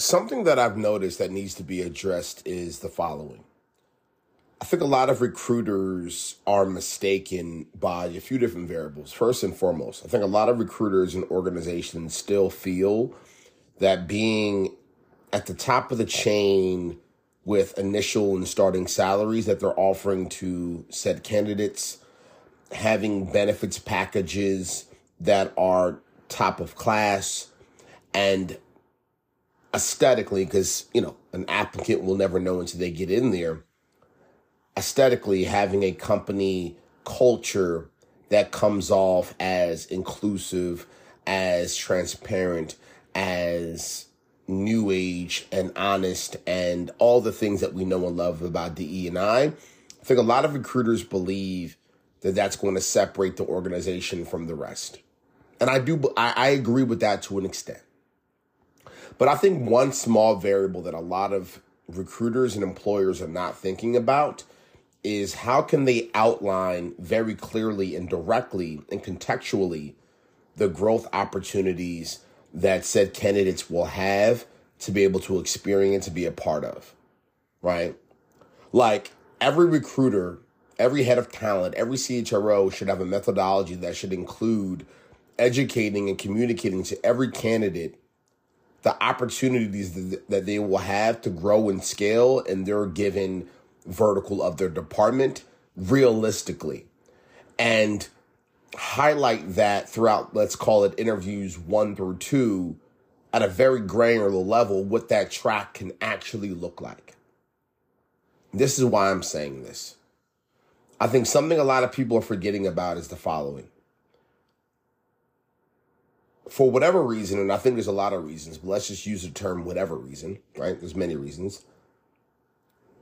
something that I've noticed that needs to be addressed is the following. I think a lot of recruiters are mistaken by a few different variables. First and foremost, I think a lot of recruiters and organizations still feel that being at the top of the chain with initial and starting salaries that they're offering to said candidates, having benefits packages that are top of class, and aesthetically, because, you know, an applicant will never know until they get in there aesthetically having a company culture that comes off as inclusive, as transparent, as new age and honest and all the things that we know and love about DE and I. I think a lot of recruiters believe that that's going to separate the organization from the rest. And I do, I, I agree with that to an extent. But I think one small variable that a lot of recruiters and employers are not thinking about is how can they outline very clearly and directly and contextually the growth opportunities that said candidates will have to be able to experience and be a part of, right? Like every recruiter, every head of talent, every CHRO should have a methodology that should include educating and communicating to every candidate the opportunities that they will have to grow and scale in their given vertical of their department realistically and highlight that throughout, let's call it interviews one through two at a very granular level, what that track can actually look like. This is why I'm saying this. I think something a lot of people are forgetting about is the following. For whatever reason, and I think there's a lot of reasons, but let's just use the term whatever reason, right? There's many reasons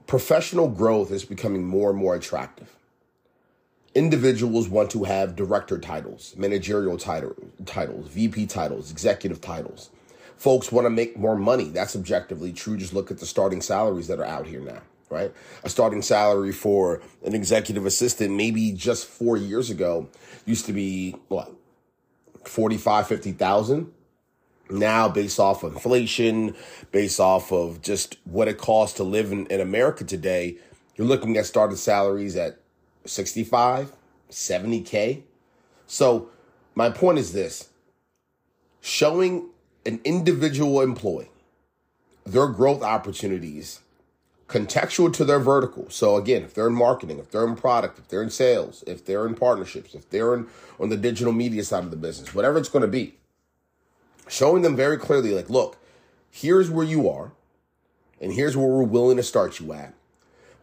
professional growth is becoming more and more attractive. Individuals want to have director titles, managerial title, titles, VP titles, executive titles. Folks want to make more money. That's objectively true. Just look at the starting salaries that are out here now, right? A starting salary for an executive assistant, maybe just four years ago, used to be what, 45, 50,000 now based off of inflation, based off of just what it costs to live in, in America today, you're looking at starting salaries at 65, 70K. So my point is this showing an individual employee their growth opportunities contextual to their vertical. So again, if they're in marketing, if they're in product, if they're in sales, if they're in partnerships, if they're in on the digital media side of the business, whatever it's going to be, showing them very clearly, like, look, here's where you are, and here's where we're willing to start you at.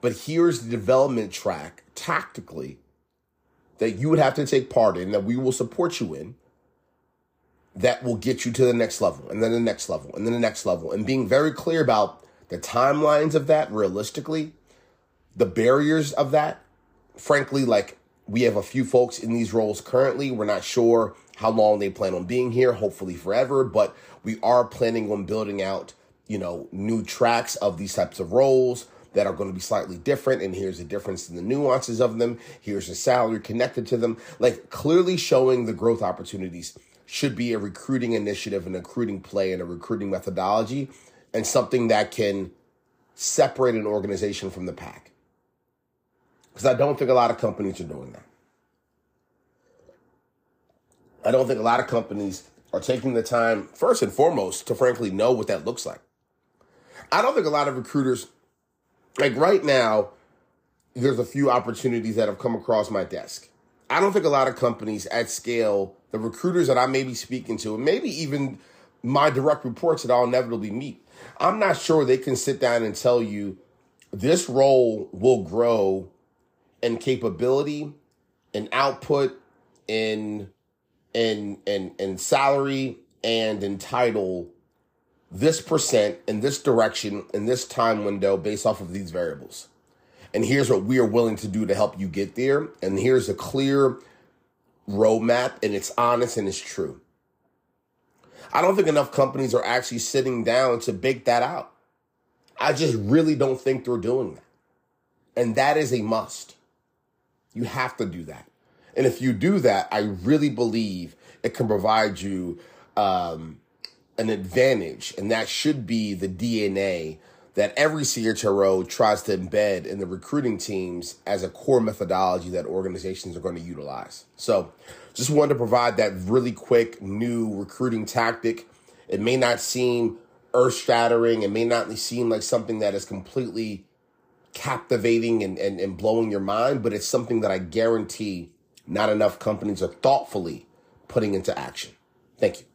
But here's the development track tactically that you would have to take part in, that we will support you in, that will get you to the next level, and then the next level, and then the next level. And being very clear about the timelines of that realistically, the barriers of that. Frankly, like we have a few folks in these roles currently. We're not sure how long they plan on being here, hopefully forever, but we are planning on building out, you know, new tracks of these types of roles that are going to be slightly different. And here's the difference in the nuances of them. Here's the salary connected to them. Like clearly showing the growth opportunities should be a recruiting initiative, and recruiting play, and a recruiting methodology, and something that can separate an organization from the pack. Because I don't think a lot of companies are doing that. I don't think a lot of companies are taking the time, first and foremost, to frankly know what that looks like. I don't think a lot of recruiters, like right now, there's a few opportunities that have come across my desk. I don't think a lot of companies at scale, the recruiters that I may be speaking to, and maybe even my direct reports that I'll inevitably meet, I'm not sure they can sit down and tell you this role will grow in capability, in output, in in in and salary and in title this percent in this direction in this time window based off of these variables. And here's what we are willing to do to help you get there. And here's a clear roadmap, and it's honest and it's true. I don't think enough companies are actually sitting down to bake that out. I just really don't think they're doing that. And that is a must. You have to do that. And if you do that, I really believe it can provide you um, an advantage, and that should be the DNA that every CHRO tries to embed in the recruiting teams as a core methodology that organizations are going to utilize. So, just wanted to provide that really quick new recruiting tactic. It may not seem earth shattering, it may not seem like something that is completely captivating and, and, and blowing your mind, but it's something that I guarantee not enough companies are thoughtfully putting into action. Thank you.